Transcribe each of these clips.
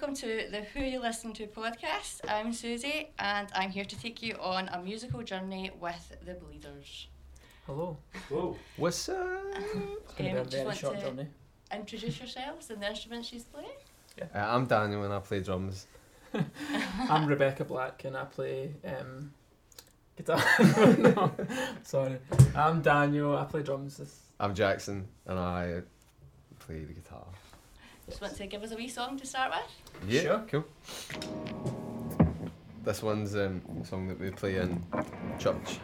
Welcome to the Who You Listen To podcast. I'm Susie and I'm here to take you on a musical journey with the Bleeders. Hello. Whoa. What's up? It's going Um, to be a very want short to- journey. Introduce yourselves and the instruments she's playing. Uh, I'm Daniel and I play drums. I'm Rebecca Black and I play um, guitar. no, sorry. I'm Daniel. I play drums. This- I'm Jackson and I play the guitar. Just want to give us a wee song to start with. Yeah, Sure. cool. This one's um, a song that we play in church.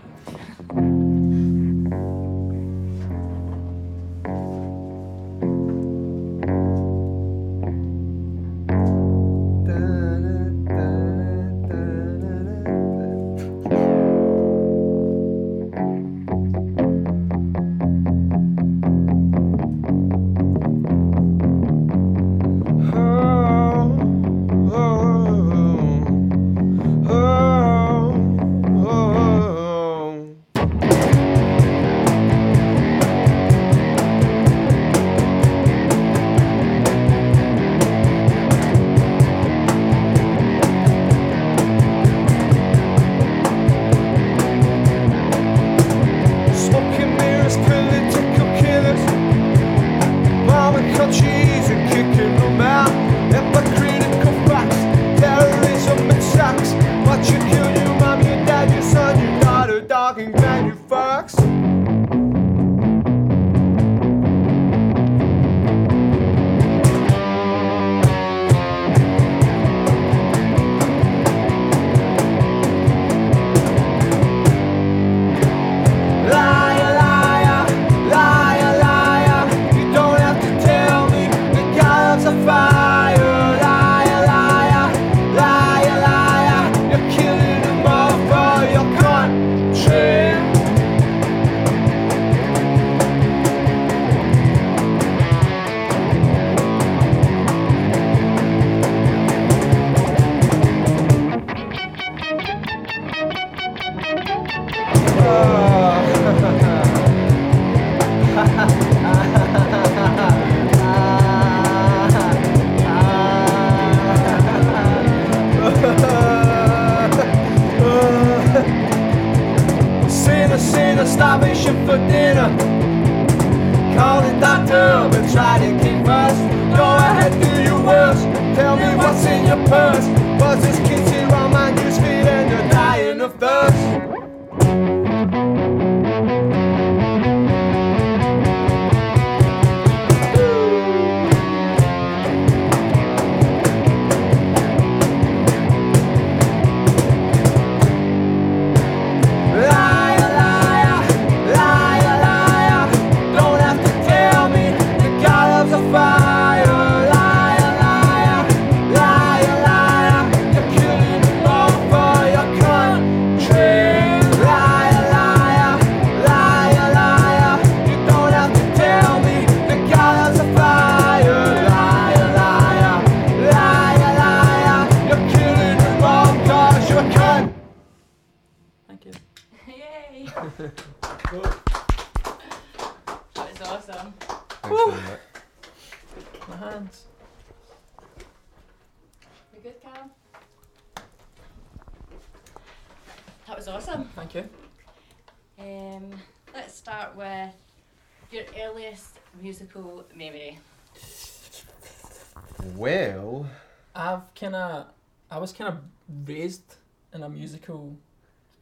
Raised in a musical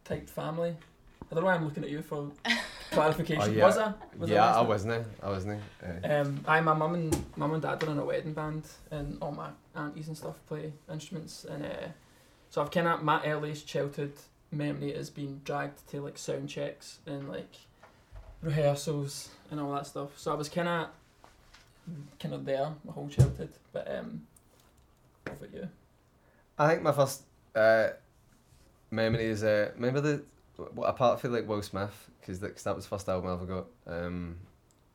type family. I don't know why I'm looking at you for clarification. Oh, yeah. Was I? Was yeah, I raised wasn't. I wasn't. Uh, Um, I my mum and mum and dad were in a wedding band, and all my aunties and stuff play instruments, and uh, so I've kind of my earliest childhood memory is being dragged to like sound checks and like rehearsals and all that stuff. So I was kind of kind of there my whole childhood. But um, what about you? I think my first uh, memory is uh, remember the what apart from like Will Smith because that, 'cause that was the first album I ever got um,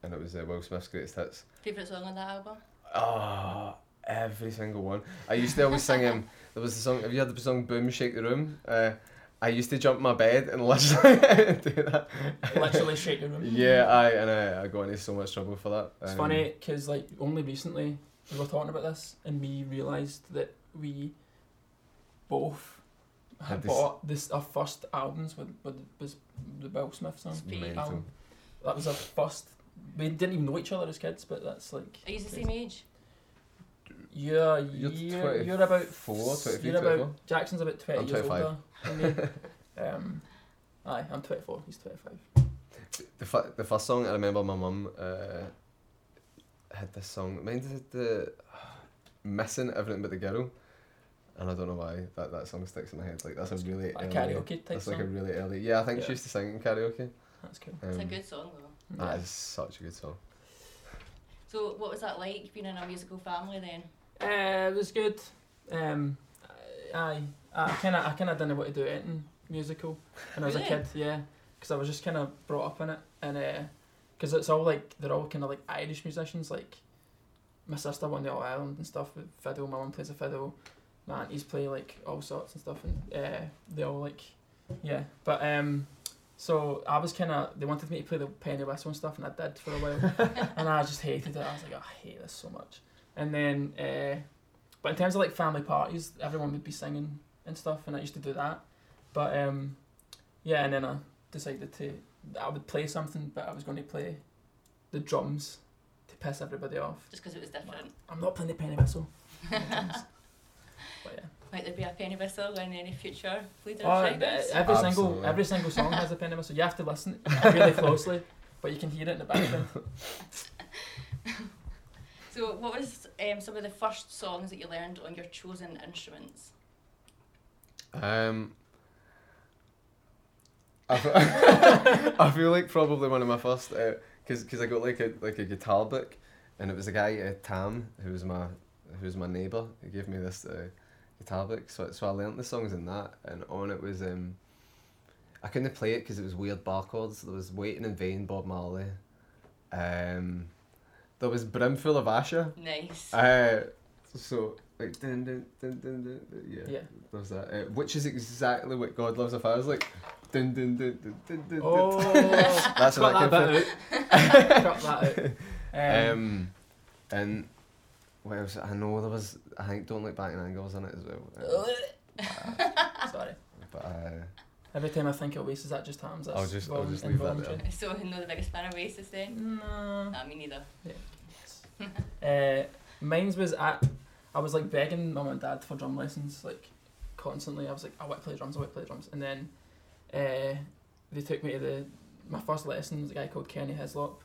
and it was uh, Will Smith's greatest hits. Favourite song on that album? Oh, every single one. I used to always sing him. There was the song. Have you heard the song "Boom Shake the Room"? Uh, I used to jump in my bed and literally do that. Literally shake the room. Yeah, I and I, I got into so much trouble for that. It's Um, funny because like only recently we were talking about this, and we realised that we both Had had this- bought this our first albums with, with was the Will Smith song. Speed. Mental. album. That was our first. We didn't even know each other as kids, but that's like. Are you the same age? You're You're you're, you're, about 24, 23, You're about 24? Jackson's about twenty I'm years 25. older than me. um, aye, I'm twenty four. He's twenty five. The, fir- the first song I remember my mum uh, had this song. Mine did the missing everything but the girl, and I don't know why that, that song sticks in my head. Like that's a really Like early, karaoke type That's song. like a really early. Yeah, I think Yeah. she used to sing in karaoke. That's cool. It's a Um, good song though. Yeah. That is such a good song. So what was that like being in a musical family then? Uh, it was good. Um, aye, I kind of I kind of didn't know what to do anything musical when I was a kid. Yeah, because I was just kind of brought up in it, and because it's all like they're all kind of like Irish musicians. Like my sister won the All Ireland and stuff with fiddle. My mum plays a fiddle. My aunties play like all sorts and stuff, and uh, they all like yeah. But um, so I was kind of they wanted me to play the penny whistle and stuff, and I did for a while, and I just hated it. I was like, "Oh, I hate this so much. And then, uh, but in terms of like family parties, everyone would be singing and stuff, and I used to do that. But um, yeah, and then I decided to I would play something, but I was going to play the drums to piss everybody off. Just because it was different. I'm not playing the penny whistle. on drums. but yeah. Might there be a penny whistle in any future Bleeder Oh, Shriners? uh, every single every single song has a penny whistle. You have to listen really closely, but you can hear it in the background. So what was um, some of the first songs that you learned on your chosen instruments? Um, I, fe- I feel like probably one of my first, because cause I got like a like a guitar book, and it was a guy uh, Tam who was my who was my neighbour. He gave me this uh, guitar book, so so I learnt the songs in that, and on it was um, I couldn't play it because it was weird bar chords. There was Waiting in Vain, Bob Marley. Um, there was Brimful of Asha. Nice. Uh, so like dun, dun, dun, dun, dun, dun, yeah. Yeah. There's that, uh, which is exactly what God loves a fire is like. Dun, dun, dun, dun, dun, dun, Oh. That's what that I bit out. cut that out. Um, Um, and what else? I know there was. I think Don't Look Back in Angles in it as well. Uh, sorry. but uh, Every time I think of Oasis, that just happens. I'll just- I'll just leave that there. so no the biggest fan of Oasis then? No. Nah, me neither. Yeah. Uh, mine's was at. I was like begging mum and dad for drum lessons, like constantly. I was like, I want to play drums, I want to play drums, and then uh, they took me to the my first lesson was a guy called Kenny Hyslop,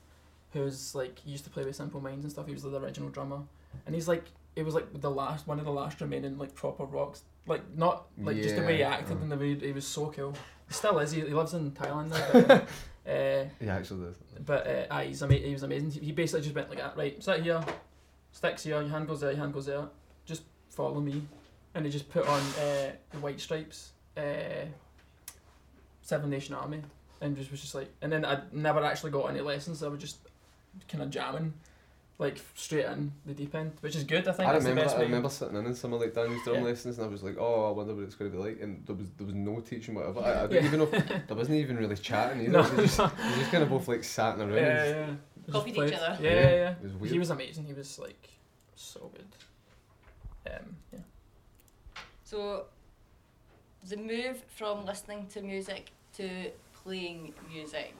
who's like used to play with Simple Minds and stuff. He was the original drummer, and he's like it was like the last one of the last remaining like proper rocks, like not like just the way he Yeah, acted uh. and the way he was so cool. He still is. He, he lives in Thailand now. But, uh, he actually does. but uh, aye, he's ama- he was amazing. He- He basically just went like that, right, sit here, sticks here, your hand goes there, your hand goes there, just follow me. And he just put on uh, the White Stripes, uh, Seven Nation Army, and just was just like, and then I never actually got any lessons, I was just kind of jamming, like straight in the deep end, which is good, I think I remember. the best I way. remember sitting in in some of like Danny's drum Yeah. lessons, and I was like, "Oh, I wonder what it's going to be like." And there was there was no teaching whatever. I, I don't Yeah. even know. If, there wasn't even really chatting either. No. We just, we just kind of both like sat in a room. Yeah, and yeah. Copied each other. Yeah, Yeah, yeah, yeah. it was weird. He was amazing. He was like so good. Um, yeah. So the move from listening to music to playing music.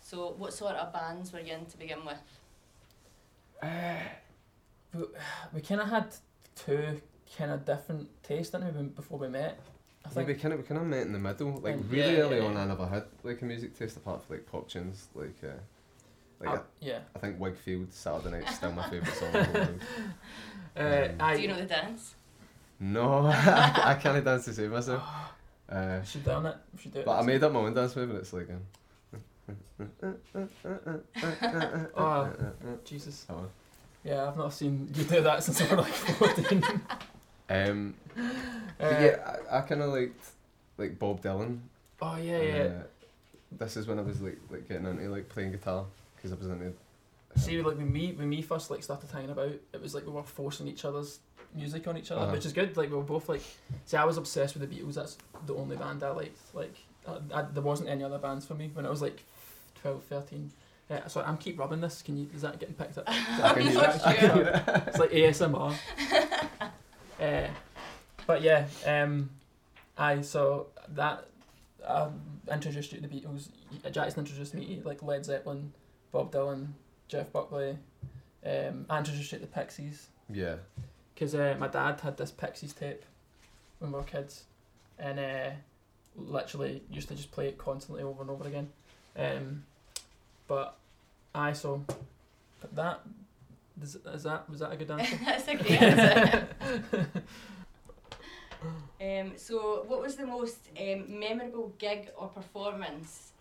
So what sort of bands were you in to begin with? We, we kind of had two kind of different tastes, didn't we, before we met? I Yeah, think. we kind of we kind of met in the middle. Like And- really yeah, early yeah, on. I never had like a music taste apart from like pop tunes. Like, uh, like Uh, yeah. I, I think Whigfield Saturday Night's still my favourite song. of all time. Uh, Um, I, Do you know the dance? no, I, I can't dance to save myself. Uh, we should do it. We should do it. but I made up my own dance move, and it's like. Um, Oh, Jesus. that one. Yeah, I've not seen you do that since I was like 14. Um, Uh, yeah, I, I kind of liked like Bob Dylan. Oh, yeah, and, yeah. uh, this is when I was like like getting into like playing guitar because I was into. See, like when me when me first like started hanging about, it was like we were forcing each other's music on each other, Uh-huh. which is good. Like we were both like, see, I was obsessed with the Beatles. That's the only band I liked. Like, I, I, there wasn't any other bands for me when I was like 12, 13. Uh, sorry, I'm keep rubbing this. Can you? Is that getting picked up? I'm can getting hear not picked that. I can up? that. It's like ASMR. uh, but yeah, um, I so that I introduced you to the Beatles. Jackson introduced me to like Led Zeppelin, Bob Dylan, Jeff Buckley. Um, I introduced you to the Pixies Yeah. because uh, my dad had this Pixies tape when we were kids, and uh, literally used to just play it constantly over and over again. Um, but I so but that is, is that was that a good answer? That's a great answer. um, so, what was the most um, memorable gig or performance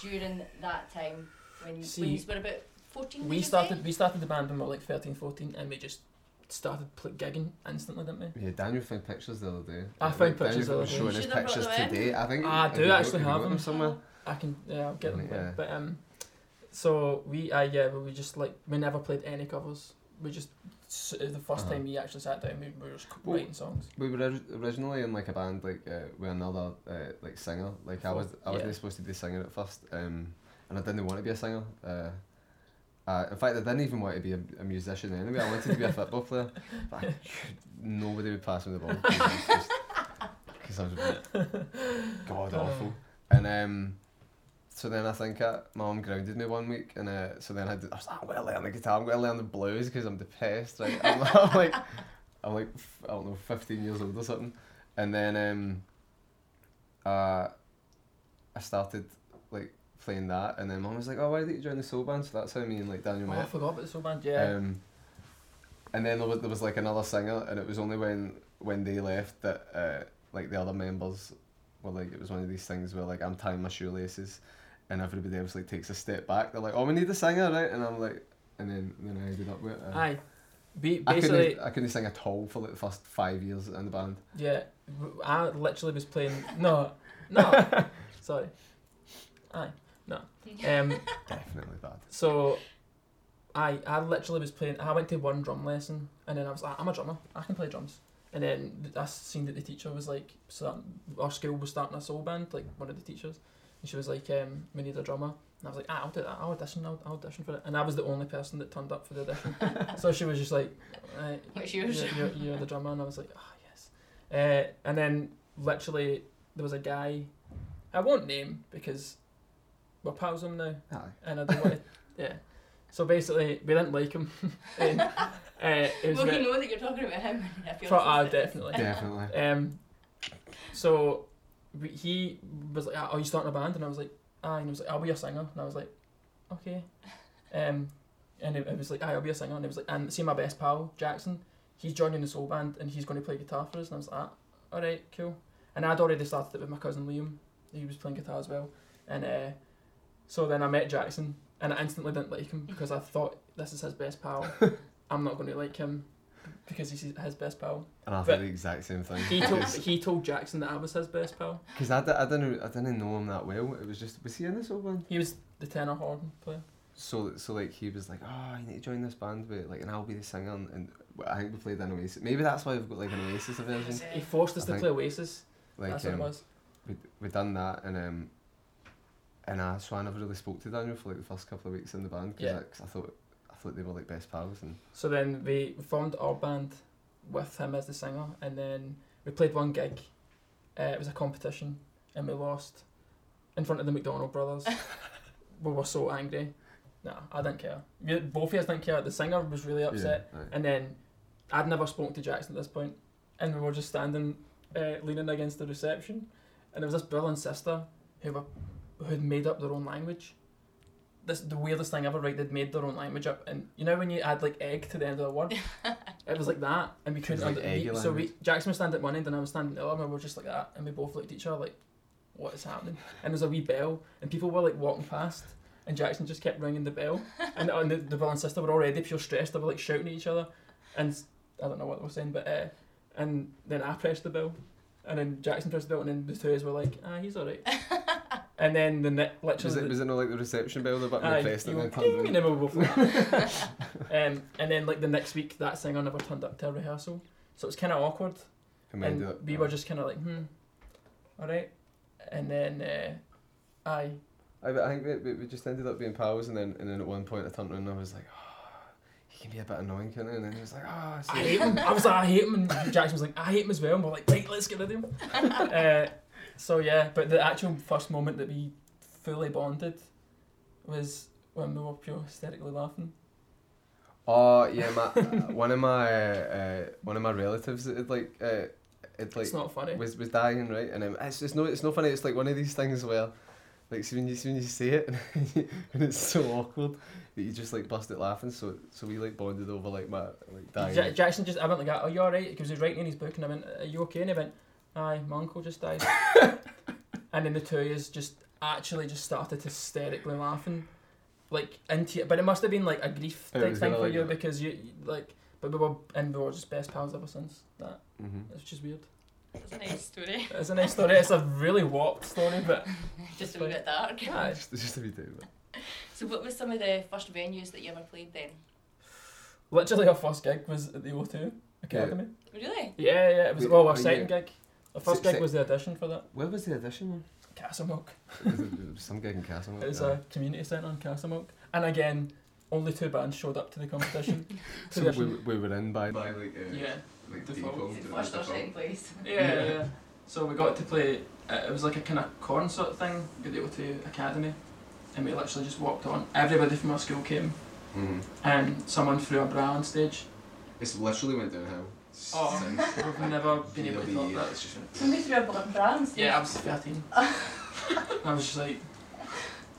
during that time when, when you were about 14? we started say? we started the band when we were like 13, 14 and we just started pl- gigging instantly, didn't we? Yeah, Daniel found pictures the other day. I Like, found Daniel pictures the was other day. showing You his should have brought pictures them in. today. I think. I do actually have them. somewhere. I can yeah I'll get them. Yeah. But um, so we uh, yeah but we just like we never played any covers. We just s- the 1st Uh-huh. time we actually sat down we, we were just Well, writing songs. We were originally in like a band like uh, with another uh, like singer. Like I was I wasn't Yeah. supposed to be singing at first, um, and I didn't want to be a singer. Uh, uh, in fact, I didn't even want to be a, a musician anyway. I wanted to be a football player, but I nobody would pass me the ball because I was god awful. And um, so then I think uh, my mum grounded me one week, and uh, so then I, did, I was like, I'm gonna learn the guitar. I'm gonna learn the blues because I'm depressed. Right, I'm, I'm like, I'm like, f- I don't know, 15 years old or something. And then um, uh, I started like playing that, and then mum was like, "Oh, why did you join the soul band?" So that's how me and like Daniel Oh, I forgot about the soul band. Yeah. Um, and then there was, there was like another singer, and it was only when when they left that uh, like the other members were like it was one of these things where like I'm tying my shoelaces, and everybody else like takes a step back. They're like, "Oh, we need a singer, right?" And I'm like, and then then I ended up with. Uh, Aye. Be- I couldn't I couldn't sing at all for like the first five years in the band. yeah. I literally was playing. No, no. sorry. Aye. No. Um. Definitely bad. So, I I literally was playing. I went to one drum lesson, and then I was like, I'm a drummer. I can play drums. And then I seen that the teacher was like, so our school was starting a soul band, like one of the teachers, and she was like, um, we need a drummer. And I was like, ah, I'll do that. I'll audition. I'll, I'll audition for it. And I was the only person that turned up for the audition. so she was just like, right, What's you're, you're, you're the drummer, and I was like, ah, yes. Uh, and then literally there was a guy, I won't name because we're pals with him now Aye. and I don't want to, yeah. So basically, we didn't like him. and, uh, well, ve- you know that you're talking about him. I feel Pro- this is ah, definitely. Definitely. Um, so we, he was like, "Ah, "Are you starting a band?" And I was like, "Ah," and he was like, "I'll be a singer." And I was like, "Okay." Um, and it, it was like, I'll be a singer." And it was like, "And see my best pal Jackson, he's joining the soul band and he's going to play guitar for us." And I was like, ah, "All right, cool." And I'd already started it with my cousin Liam. He was playing guitar as well, and uh, so then I met Jackson, and I instantly didn't like him because I thought this is his best pal. I'm not going to like him because he's his best pal. And I But- thought the exact same thing. He told he told Jackson that I was his best pal. Because I, di- I didn't I didn't know him that well. It was just was he in this old band? He was the tenor horn player. So so like he was like, oh, you need to join this band, but like, and I'll be the singer. And, and I think we played an Oasis. Maybe that's why we've got like an Oasis version. He forced us I to think- play Oasis. Like That's what um, it was. we we done that and um, and I so I never really spoke to Daniel for like the first couple of weeks in the band because Yeah. I, 'cause I thought They were like best pals and So then we formed our band with him as the singer, and then we played one gig. Uh, it was a competition, and we lost in front of the McDonald brothers. we were so angry. No, I didn't care. We, both of us didn't care. The singer was really upset, Yeah, aye. and then I'd never spoken to Jackson at this point, and we were just standing, uh, leaning against the reception, and there was this brother and sister who were who had made up their own language. This the weirdest thing ever. Right, they'd made their own language up, and you know when you add like egg to the end of the word, it was like that, and we couldn't. like under- we, so we. Jackson was standing at one end, and I was standing at the other, and we were just like that, and we both looked at each other like, what is happening? And there's a wee bell, and people were like walking past, and Jackson just kept ringing the bell, and, and the, the brother and sister were already pure stressed. They were like shouting at each other, and I don't know what they were saying, but uh, and then I pressed the bell, and then Jackson pressed the bell, and then the two of us were like, ah, he's alright. and then the ne- literally. Was it the- was it not like the reception bell the button Aye, we pressed you and then went turned ding, and it? then we both went. um, and then like the next week, that singer never turned up to a rehearsal, so it was kind of awkward. And we And up- we were just kind of like, hmm, all right. And then, uh, aye, I, I think we, we, we just ended up being pals, and then and then at one point I turned around and I was like, oh, he can be a bit annoying, can he? And then he was like, oh, I hate him. I was like, I hate him, and Jackson was like, I hate him as well. And we're like, right, let's get rid of him. uh, so yeah, but the actual first moment that we fully bonded was when we were pure hysterically laughing. Oh yeah, my one of my uh, one of my relatives, it like uh, it like it's not funny. was was dying right, and um, it's just no, it's no funny. It's like one of these things where, like, see when you see when you say it, and it's so awkward that you just like bust it laughing. So so we like bonded over like my like dying. Ja- Jackson just, I went like, "Are you alright?" Because he was writing in his book, and I went, "Are you okay?" And he went, "Aye, my uncle just died." and then the two of us just actually just started hysterically laughing, like into it. But it must have been like a grief It type was thing kinda for like you that. because you you- like, but we were and we were just best pals ever since that. mm-hmm. It's just weird. It's a nice story. It's a nice story. It's a really warped story, but Just a wee bit dark. yeah, Just, just a wee bit. So what was some of the first venues that you ever played then? literally our first gig was at the O2 Academy. Really? Yeah, yeah. It was Wait, well, our oh, second gig. Our first Se- gig was the audition for that. Where was the audition one? Castlemilk. Was it- it was Some gig in Castle. It was a community centre in Castlemilk. And again, only two bands showed up to the competition. to So the we, we were in by by like uh, yeah. like default. default. Is it it was default. place? Yeah, yeah, yeah. So we got to play, uh, it was like a kind of concert thing at the O2 Academy. And we literally just walked on. Everybody from our school came, Mhm. and someone threw a bra on stage. It's literally went downhill. Oh, Since we've never been able to the top year, that. it's just went- Somebody threw a bl- brands. Yeah, I was 13. I was just like,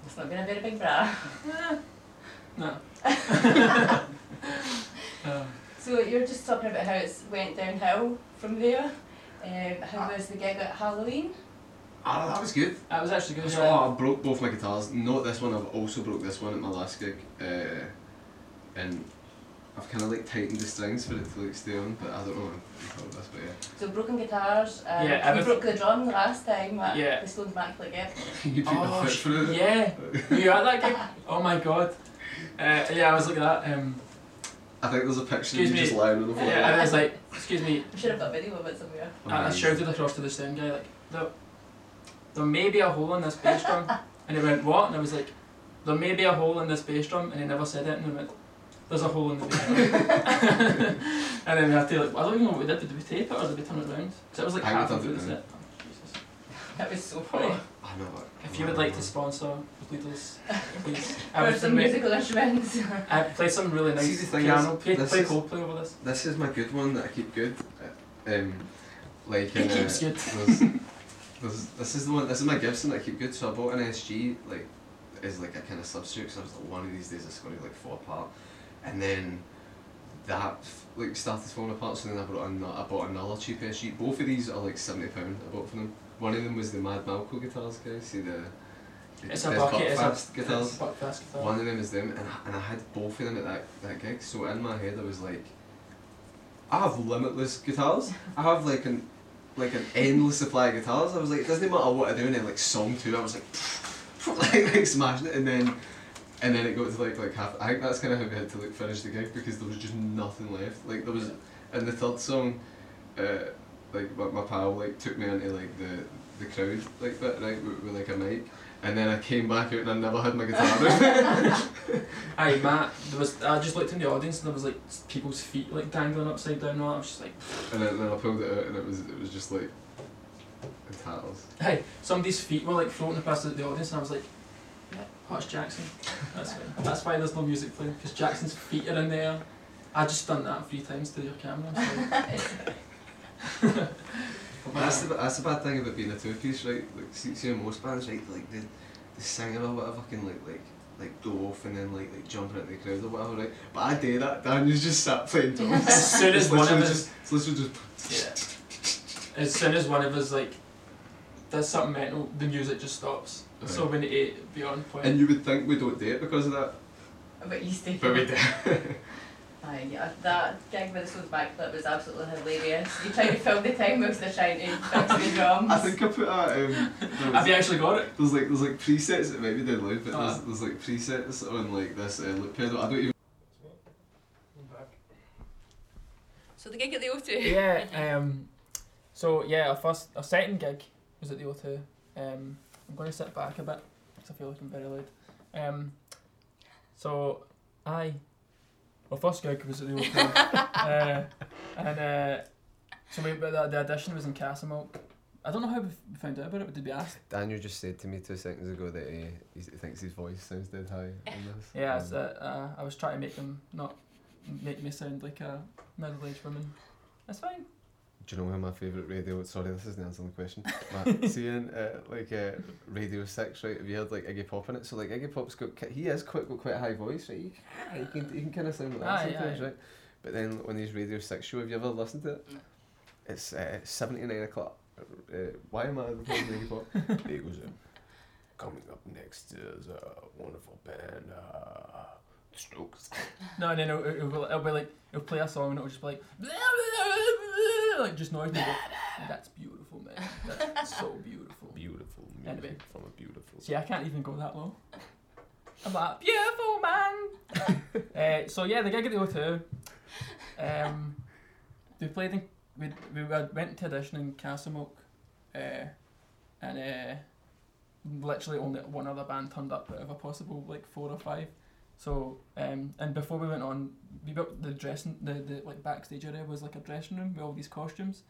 It's not been a very big bra. no. Uh, So you're just talking about how it went downhill from there. Um, how was the gig at Halloween? Ah, that was good. that was actually good. So, yeah. oh, I broke both my guitars. Not this one. I've also broke this one at my last gig, uh, and I've kind of like tightened the strings for it to like stay on. But I don't know what this, but yeah. So broken guitars. Um, Yeah, you everyth- broke the drum last time at Yeah. the Stones Immaculate Gift. you beat Oh, the foot sh- it. yeah. You at that gig? Oh my god. Uh, yeah, I was looking at that. Um, I think there's a picture of you me. just lying on the floor. yeah, I was like, excuse me. I'm sure I've got a video of it somewhere. I, I shouted across to the sound guy like, there, there may be a hole in this bass drum, and he went what? And I was like, there may be a hole in this bass drum, and he never said it, and he went, there's a hole in the bass and then we had to like, I don't even know what we did. Did we tape it or did we turn it around? Because it was like I would half have the done it set. Oh, Jesus. That was so funny. I know what. If you would like to sponsor Bleeders, please. I Or would some musical instruments. I play some really nice See, the piano. is, play this play is- Coldplay over this. This is my good one that I keep good. Uh, Um, like in, It keeps uh, good. There's, there's, this is the one. This is my Gibson that I keep good. So I bought an SG like as like a kind of substitute. Because I was like, one of these days it's going to like fall apart, and then that like started falling apart. So then I bought an, I bought another cheap SG. Both of these are like seventy pound. I bought for them. One of them was the Mad Malco guitars, guys. See the. the It's a bucket. It's a, Buckfast guitars. it's a Buckfast guitar. One of them is them, and I, and I had both of them at that, that gig. So in my head, I was like, I have limitless guitars. I have like an like an endless supply of guitars. I was like, it doesn't matter what I do. And then like song two, I was like, like, like smashing it, and then and then it got to like like half. I think that's kind of how we had to like finish the gig because there was just nothing left. Like there was in the third song, uh, like my, my pal like took me into like the the crowd like bit right with, with like a mic. And then I came back out and I never had my guitar. Aye, Matt. There was. I just looked in the audience and there was like people's feet like dangling upside down. And all. I was just like, And then, then I pulled it out and it was it was just like in tatters. hey, somebody's feet were like floating across the, the audience, and I was like, oh, it's Jackson. That's why. That's why there's no music playing because Jackson's feet are in there. I just done that three times to your camera. So. That's the that's the bad thing about being a two piece, right? Like see, see in most bands, right? Like the the singer or whatever can like like like go off and then like like jump into the crowd or whatever, right? But I do that. Daniel's just sat playing drums. as soon as one of us, just literally just yeah, as soon as one of us like does something mental, the music just stops. So Right. we need to be on point. and you would think we don't do it because of that, But you stay. but we do. Aye, yeah, that gig with the Stones backflip was absolutely hilarious. You try to film the time whilst they're trying to fix the drums. I think I put that. Um, Have you actually got it? There's like there's like presets that maybe they're loud, but Ah. there's, there's like presets on like this uh, loop pedal. I don't even. So the gig at the O2. yeah. Um. So yeah, our first, our second gig was at the O2. Um, I'm going to sit back a bit 'cause I feel like I'm very loud. Um, so, I, well, first gig was at the Old Club, uh, and uh, so we, but the, the audition was in Castlemilk. I don't know how we found out about it, but did we ask? Daniel just said to me two seconds ago that he, he thinks his voice sounds dead high in this. Yeah, Um, it's, uh, uh, I was trying to make him not make me sound like a middle-aged woman. That's fine. Do you know who my favourite radio? Sorry, this isn't answering the question. Matt, seeing uh, like uh, Radio Six, right? Have you heard like Iggy Pop in it? So like Iggy Pop's got he has quite got quite a high voice, right? He can he can, he can kind of sound like that Aye, sometimes, aye. right? But then on his Radio Six show, have you ever listened to it? It's uh, seventy nine o'clock. Uh, why am I recording Iggy Pop? he goes in. Coming up next is a wonderful band, uh, Strokes. No, no, no. it'll, it'll, it'll be like it'll play a song and it'll just be like like just noise. And you'll That's beautiful, man. That's so beautiful. Beautiful music Anyway. from a beautiful. See, I can't even go that low. I'm like, beautiful man. uh, so yeah, the gig at the O2. Um, we played in, we, we were- went to audition in Castlemilk, uh, and uh, literally only one other band turned up out of a possible like four or five. So um, and before we went on, we built the dressing the, the like backstage area was like a dressing room with all these costumes.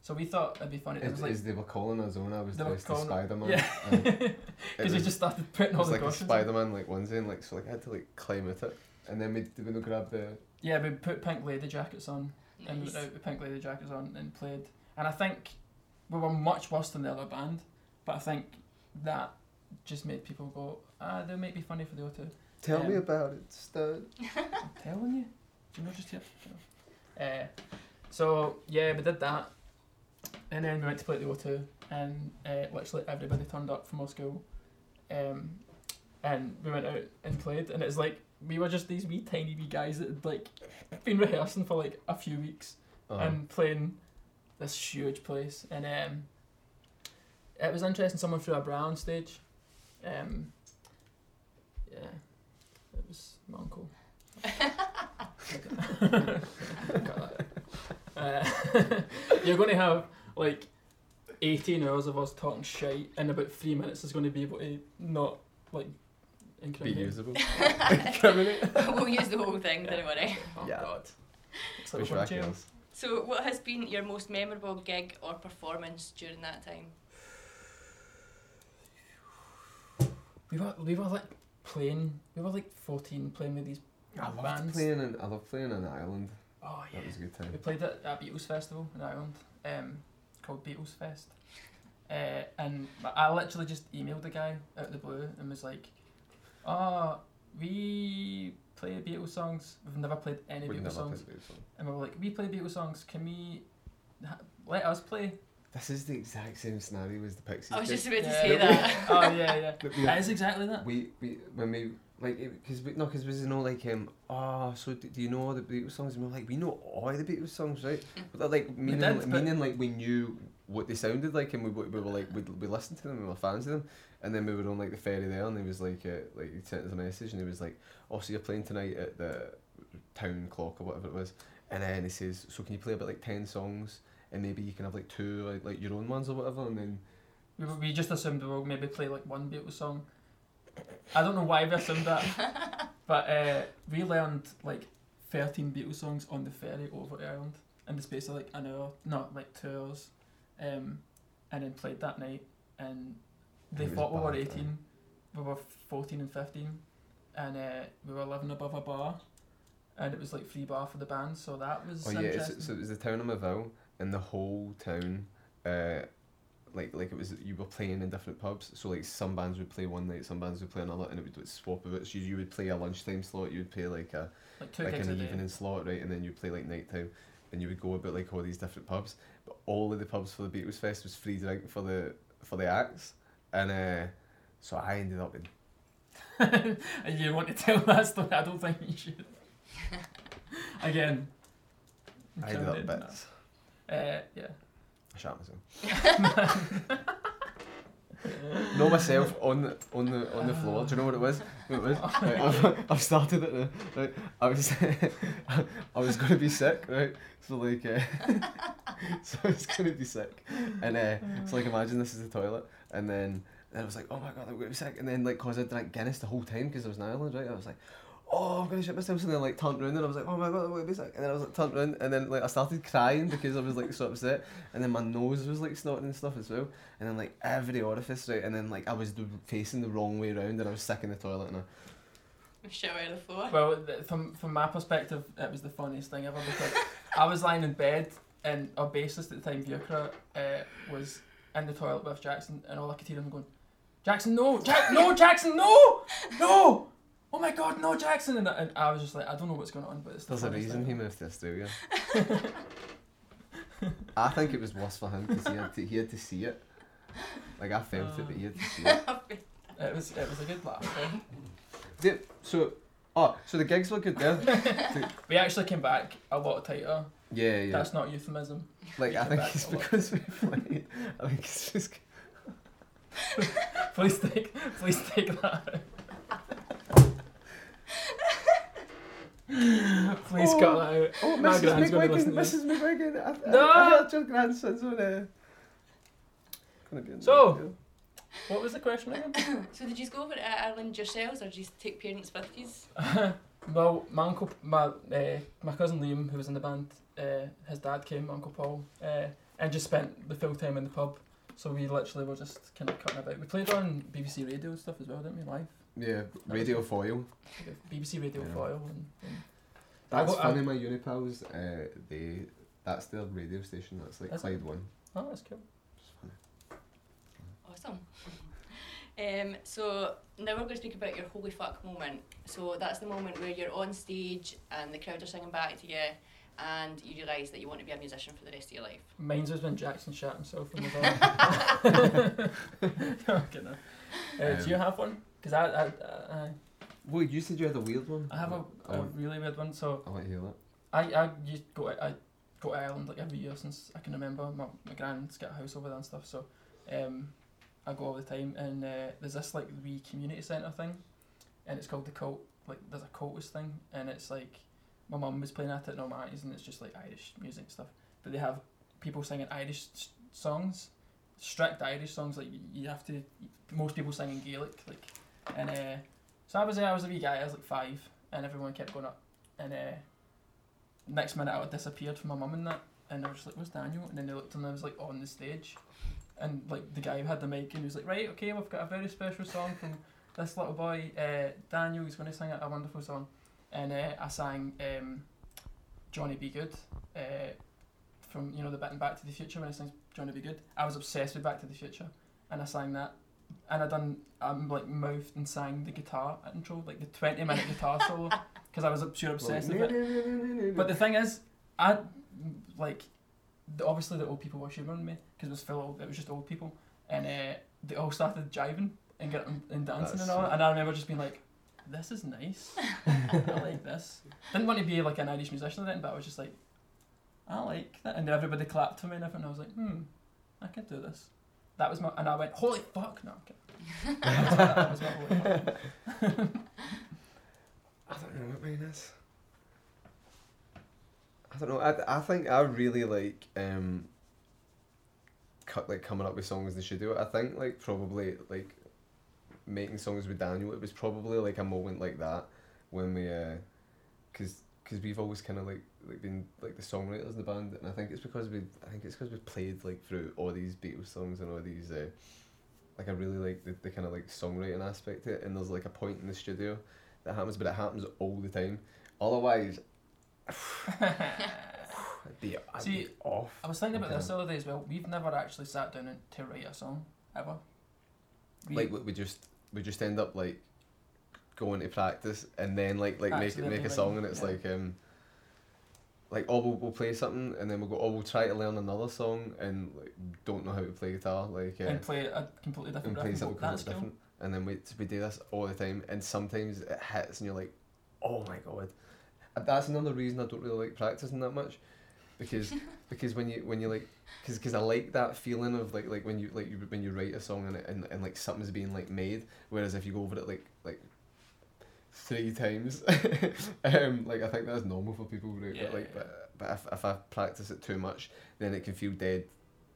So we thought it'd be funny. It As, was like as they were calling us on, I was dressed as Spider Man. yeah, because we just started putting all the like a costumes. on. Spider Man like onesie, and like so like I had to like climb at it, and then we did we not grab the Yeah, we put pink lady jackets on and Nice. went out with pink lady jackets on and played. And I think we were much worse than the other band, but I think that just made people go, ah, they might be funny for the O2. Tell me Um, about it, stud. I'm telling you. Do you know just yet? Uh, so yeah, we did that, and then we went to play at the O2, and uh, literally everybody turned up from our school, um, and we went out and played, and it was like we were just these wee tiny wee guys that had like been rehearsing for like a few weeks Uh, and playing this huge place, and um, it was interesting. Someone threw a brown stage, um, yeah, it was my uncle. Uh, you're going to have like 18 hours of us talking shit, and about three minutes is going to be able to not like be incriminate. usable. Incriminate. we'll use the whole thing, don't worry. Oh Yeah. God. It's like Wish one I jail. could. So, what has been your most memorable gig or performance during that time? We were we were like playing. We were like 14 playing with these I loved bands. playing in I love playing in Ireland. Oh yeah. That was a good time. We played at a Beatles festival in Ireland, um, called Beatles Fest. Uh, and I literally just emailed the guy out of the blue and was like, "Oh, we play Beatles songs. We've never played any Beatles never songs." played Beatles song. And we were like, "We play Beatles songs. Can we ha- let us play?" This is the exact same scenario as the Pixies. I was just about to Yeah. say that. oh yeah, yeah. But we- That is exactly that. we we when we like because we no because we know like um oh so do, do you know all the Beatles songs and we're like we know all the Beatles songs right but they're like meaning did, like, but- meaning like we knew what they sounded like and we, we were like we, we listened to them we were fans of them and then we were on like the ferry there and he was like uh, like he sent us a message and he was like oh so you're playing tonight at the town clock or whatever it was and then he says so can you play about like 10 songs and maybe you can have like two like, like your own ones or whatever and then We, we just assumed we would maybe play like one Beatles song. I don't know why we assumed that, but uh, we learned like 13 Beatles songs on the ferry over to Ireland in the space of like an hour, not like two hours, um, and then played that night. And they It was thought we were bad, 18, we were 14 and 15, and uh, we were living above a bar, and it was like free bar for the band, so that was Oh yeah, interesting. it's, so it was the town of Moville, and the whole town, uh, like like it was you were playing in different pubs. So like some bands would play one night, some bands would play another, and it would like, swap of it. So you, you would play a lunchtime slot, you would play like a like like an a day. evening slot, right, and then you'd play like nighttime, and you would go about like all these different pubs. But all of the pubs for the Beatles Fest was free drink for the for the acts, and uh, so I ended up in and you want to tell that story? I don't think you should. Again. I ended up incriminating bits. that. Uh, yeah. I shot myself. Know myself on the on the on the floor. Do you know what it was? What it was? Right, I've, I've started it now. Right, I was I was gonna be sick, right? So like, uh, so I was gonna be sick, and uh, so like imagine this is the toilet, and then And I was like, oh my god, I'm gonna be sick. And then like, cause I drank Guinness the whole time because I was in Ireland, right? I was like, oh, I'm gonna shit myself. And then like turned around and I was like, oh my god, I'm gonna be sick. And then I was like turned around and then like I started crying because I was like so upset. And then my nose was like snorting and stuff as well. And then like every orifice, right? And then like I was facing the wrong way around and I was sick in the toilet and I Shit out of the floor. Well, th- from from my perspective, it was the funniest thing ever because I was lying in bed and our bassist at the time, Vyukra, uh, was in the toilet with Jackson, and all I could hear him going, "Jackson, no, Jack, no, Jackson, no, no." Oh my God, no, Jackson! And I, and I was just like, I don't know what's going on, but it's the There's a funniest reason he thing. moved to Australia. I think it was worse for him because he had to he had to see it. Like I felt it, but he had to see it. It was it was a good laugh. eh? Did, so, oh, so the gigs were good there. We actually came back a lot tighter. Yeah, yeah. That's not euphemism. like I think it's because we played. I think it's just. Please take please take that. out. Please Oh. cut that out. Oh, My Mrs. gran's gonna McWigan, listen to this. Mrs. McWigan. I, No! I, I heard your grandson's on uh, gonna be on So- radio. What was the question again? so did you go over to Ireland yourselves or did you take parents with you? well, my uncle, my uh, my cousin Liam, who was in the band, uh, his dad came, my uncle Paul, uh, and just spent the full time in the pub. So we literally were just kind of cutting about. We played on BBC Radio and stuff as well, didn't we? Live, Yeah, Radio Foyle. BBC Radio Yeah. Foyle. And, and That's I go- funny. My uni pals, uh, they that's their radio station. That's like Is it? Clyde One. oh, that's cool. It's funny. Awesome. um, so now we're going to speak about your holy fuck moment. So that's the moment where you're on stage and the crowd are singing back to you and you realise that you want to be a musician for the rest of your life. Mine's was when Jackson shot himself in the bar. okay, no. Uh, do you Um, have one? Because I, I, I, Well, you said you had a weird one. I have a, I a want, really weird one. So I want to hear that. I, I used to go, I go to Ireland like every year since I can remember. My, my grand's got a house over there and stuff, so um, I go all the time. And uh, there's this like wee community centre thing, and it's called the cult. Like there's a cultist thing, and it's like my mum was playing at it, and all my aunties, and it's just like Irish music and stuff. But they have people singing Irish s- songs, strict Irish songs. Like you, you have to. Most people sing in Gaelic, like, and uh, so I was there. I was a wee guy. I was like five, and everyone kept going up, and. Uh, next minute I had disappeared from my mum and that and I was just like, Where's Daniel? And then they looked and I was like on the stage and like the guy who had the mic and he was like, Right, okay, we've got a very special song from this little boy, uh, Daniel, he's gonna sing a, a wonderful song and uh, I sang um, Johnny B. Goode uh, from you know the bit in Back to the Future when he sings Johnny B. Goode. I was obsessed with Back to the Future and I sang that and I done um like mouthed and sang the guitar intro, like the twenty minute guitar solo because I was pure obsessed with it. But the thing is, I like the, obviously the old people were shivering me because it was full. Of, it was just old people, and uh, they all started jiving and getting and dancing That's and all. sweet. And I remember just being like, "This is nice. I like this." Didn't want to be like an Irish musician or anything, but I was just like, "I like that," and then everybody clapped to me and everything. And I was like, "Hmm, I could do this." That was my, and I went, "Holy fuck!" No, I'm kidding. that, was, that holy fuck. I don't know what mine is. I don't know. I, I think I really like um. Cut like coming up with songs in the studio. I think like probably like making songs with Daniel. It was probably like a moment like that when we uh, cause cause we've always kind of like like been like the songwriters in the band, and I think it's because we I think it's because we played like through all these Beatles songs and all these uh, like I really like the, the kind of like songwriting aspect to it, and there's like a point in the studio that happens, but it happens all the time. Otherwise, I'd be, I'd See, be off. I was thinking about this the other day as well. We've never actually sat down and to write a song ever. We, Like we, we just we just end up like going to practice and then like like make it make a song and it's yeah. like um like oh we'll, we'll play something and then we'll go oh we'll try to learn another song and like don't know how to play guitar like uh, and play a completely different and play something "That's completely cool." different and then we we do this all the time and sometimes it hits and you're like oh my god that's another reason I don't really like practicing that much because because when you when you like because cause I like that feeling of like like when you like you when you write a song and, it, and and like something's being like made whereas if you go over it like like three times um like I think that's normal for people right? Yeah, but like yeah. but, but if, if I practice it too much then it can feel dead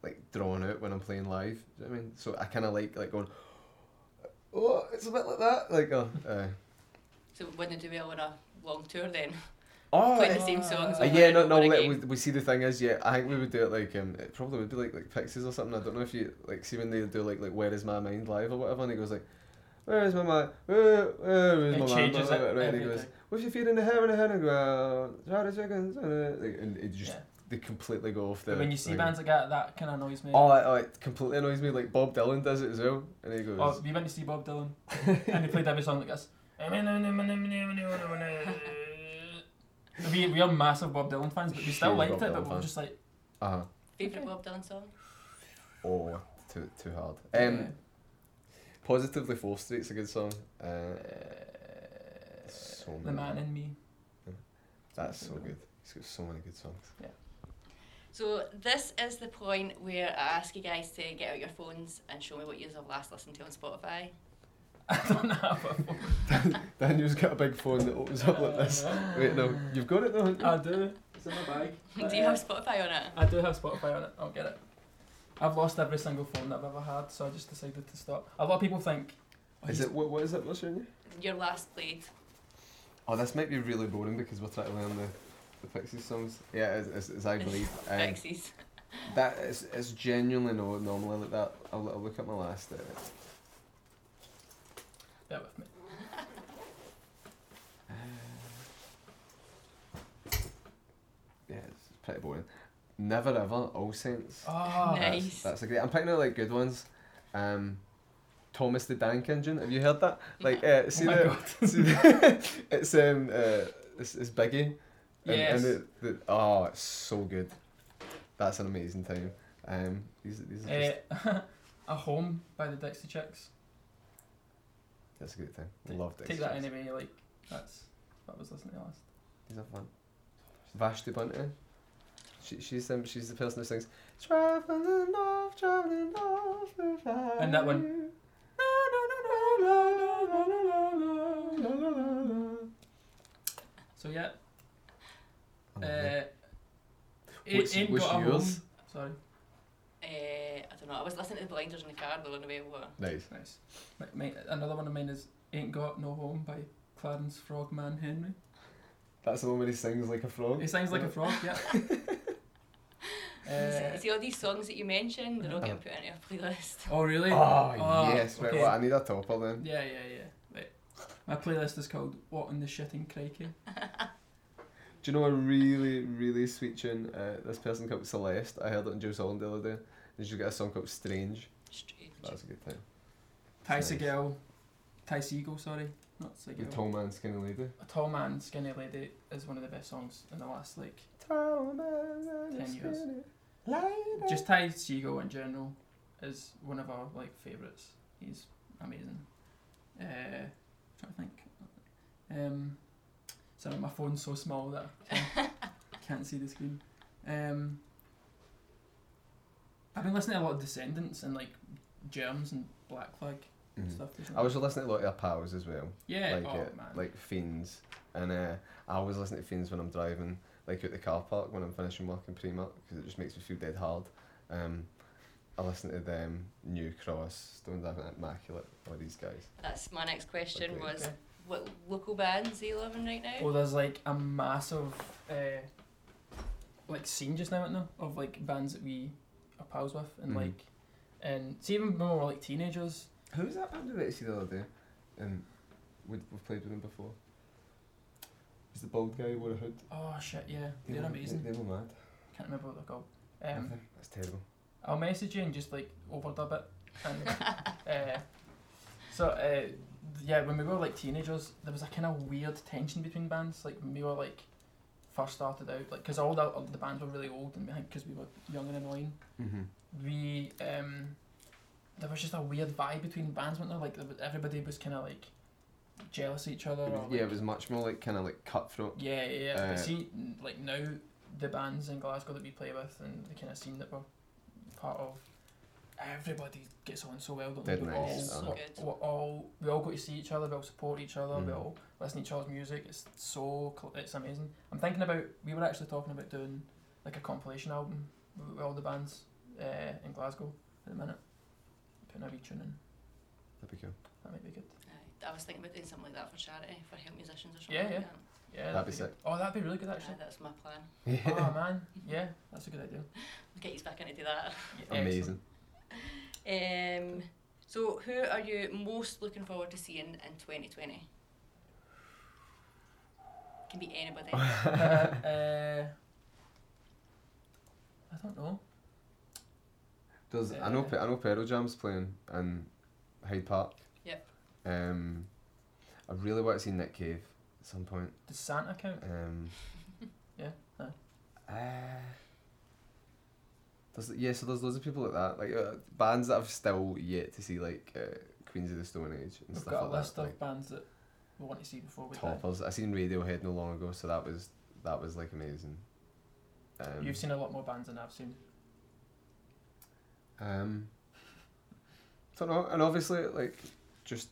like drawn out when I'm playing live do you know what I mean so I kind of like like going oh, it's a bit like that. Like, oh, uh, So wouldn't do well on a long tour then. oh, Playing the same songs. Uh, yeah, no, no. Like, we, we see the thing is, yeah, I think we would do it like um, it probably would be like like Pixies or something. I don't know if you like see when they do like like Where Is My Mind live or whatever, and he goes like, Where is my mind? Where, where is It my mind? changes it right, and he goes. What's your feet in the hair in the hair and go, try the chickens, uh, like, and it just Yeah. they completely go off the. But when you see thing. bands like that, that kind of annoys me. Oh, it, oh, it completely annoys me. Like Bob Dylan does it as well, and he goes. Oh, we went to see Bob Dylan, and he played every song like this. we, we are massive Bob Dylan fans, but we still Huge liked Bob it. Dylan But we were just like, uh huh. Favourite Bob Dylan song? Oh, too too hard. Um, positively Fourth Street's a good song. Uh, Uh, so the many. man in me. That's so good. He's got so many good songs. Yeah. So this is the point where I ask you guys to get out your phones and show me what you have last listened to on Spotify. I don't have a phone. Daniel's got a big phone that opens up like this. Wait, no, you've got it though. I do. It's in my bag. Do you have Spotify on it? I do have Spotify on it. I'll get it. I've lost every single phone that I've ever had, so I just decided to stop. A lot of people think. oh, Is he's- it what? What is it? What's your name? Your last played. Oh, this might be really boring because we're trying to learn the, the Pixies songs. Yeah, as, as, as I believe. Um, Pixies. that is it's genuinely no normally like that. I'll, I'll look at my last. Uh, Bear with me. yeah, it's pretty boring. Never ever, All Saints. Oh, Nice. That's, that's a great. I'm picking out like good ones. Um, Thomas the Dank Engine. Have you heard that? Like, uh, see oh my the, god. see the it's um uh it's, it's Biggie. And, Yes. and the, the, oh, it's so good. That's an amazing time. Um, these these are just, Uh, a home by the Dixie Chicks. that's a good thing. take- Love Dixie. Take that Chicks. anyway. Like that's what I was listening to last. These are fun. Vashti Bunyan. She, she's um, she's the person who sings Traveling off, traveling off the And that one. So yeah. Uh, it What's- ain't what's got a yours? home. Sorry. Uh, I don't know. I was listening to the Blinders in the car the other way over. nice. Nice. My, my, another one of mine is "Ain't Got No Home" by Clarence Frogman Henry. That's the one where he sings like a frog. He sings like a frog. Yeah. Uh, See all these songs that you mentioned, they're all getting put into a playlist. oh really? Oh, Oh, yes, right. okay. Well, I need a topper then. Yeah, yeah, yeah. Right. My playlist is called "What in the Shitting Crikey." Do you know a really, really sweet tune? Uh, this person called Celeste. I heard it on Jools Holland the other day. And she's got a song called Strange. Strange. That's a good time. Ty Nice. Segall, Ty Segall, sorry, not The Segall. Tall Man Skinny Lady. A Tall Man, Skinny Lady is one of the best songs in the last like Tall Man Ten years. Lady. Just Ty Segall in general is one of our like favourites. He's amazing. Uh, trying to think. Um, sorry, my phone's so small that I can't, can't see the screen. Um, I've been listening to a lot of Descendents and like Germs and Black Flag and Mhm. stuff. I was listening to a lot of our pals as well. yeah, like oh uh, man, like Fiends, and uh, I always listen to Fiends when I'm driving, like at the car park when I'm finishing work in Primark, because it just makes me feel dead hard. Um, I listen to them, New Cross, Stones Ave Immaculate, all these guys. That's my next question Okay. was Okay. what local bands are you loving right now? Well, there's like a massive uh, like scene just now, now of like bands that we are pals with, and Mhm. like, and see even when we were like teenagers. Who was that band we went to see the other day? And we we've played with them before. Was the bald guy who wore a hood? Oh shit, yeah, They they're were- amazing. They, they were mad. Can't remember what they're called. Um, Nothing. That's terrible. I'll message you and just like overdub it. And, uh, so uh, yeah, when we were like teenagers, there was a kind of weird tension between bands. Like when we were like first started out, like because all the all the bands were really old, and I because we were young and annoying. Mm-hmm. we um there was just a weird vibe between bands, wasn't there? Like everybody was kind of like jealous of each other. Or, yeah, like- it was much more like kind of like cutthroat. yeah, yeah. yeah. uh, but see, like now the bands in Glasgow that we play with and the kind of scene that we're part of, everybody gets on so well. Don't they? Dead We're nice, all, uh-huh. we're, Good. we're all we all go to see each other. We all support each other. We Mhm. all listen to each other's music. It's so it's amazing. I'm thinking about we were actually talking about doing like a compilation album with all the bands uh, in Glasgow at the minute. Putting a wee tune in. That'd be cool. That might be good. Aye. I was thinking about doing something like that for charity, for help musicians or something Yeah, like yeah. that. Yeah, That'd be sick. Oh, that'd be really good Aye, actually. that's my plan. oh man, yeah, that's a good idea. We'll get you back into do that. Yeah, Amazing. Um, so, who are you most looking forward to seeing in 2020? Can be anybody. uh, uh, I don't know. There's I know Uh, I know Pearl Jam's playing in Hyde Park. Yep. Um, I really want to see Nick Cave at some point. Does Santa count? Um, Yeah, aye. Uh, there's, yeah, so there's loads of people like that, like uh, bands that I've still yet to see, like uh, Queens of the Stone Age and We've stuff got a like list that. of Like bands that we want to see before we die. toppers. I seen Radiohead no long ago, so that was that was like amazing. Um, You've seen a lot more bands than I've seen. Um, don't know, and obviously like just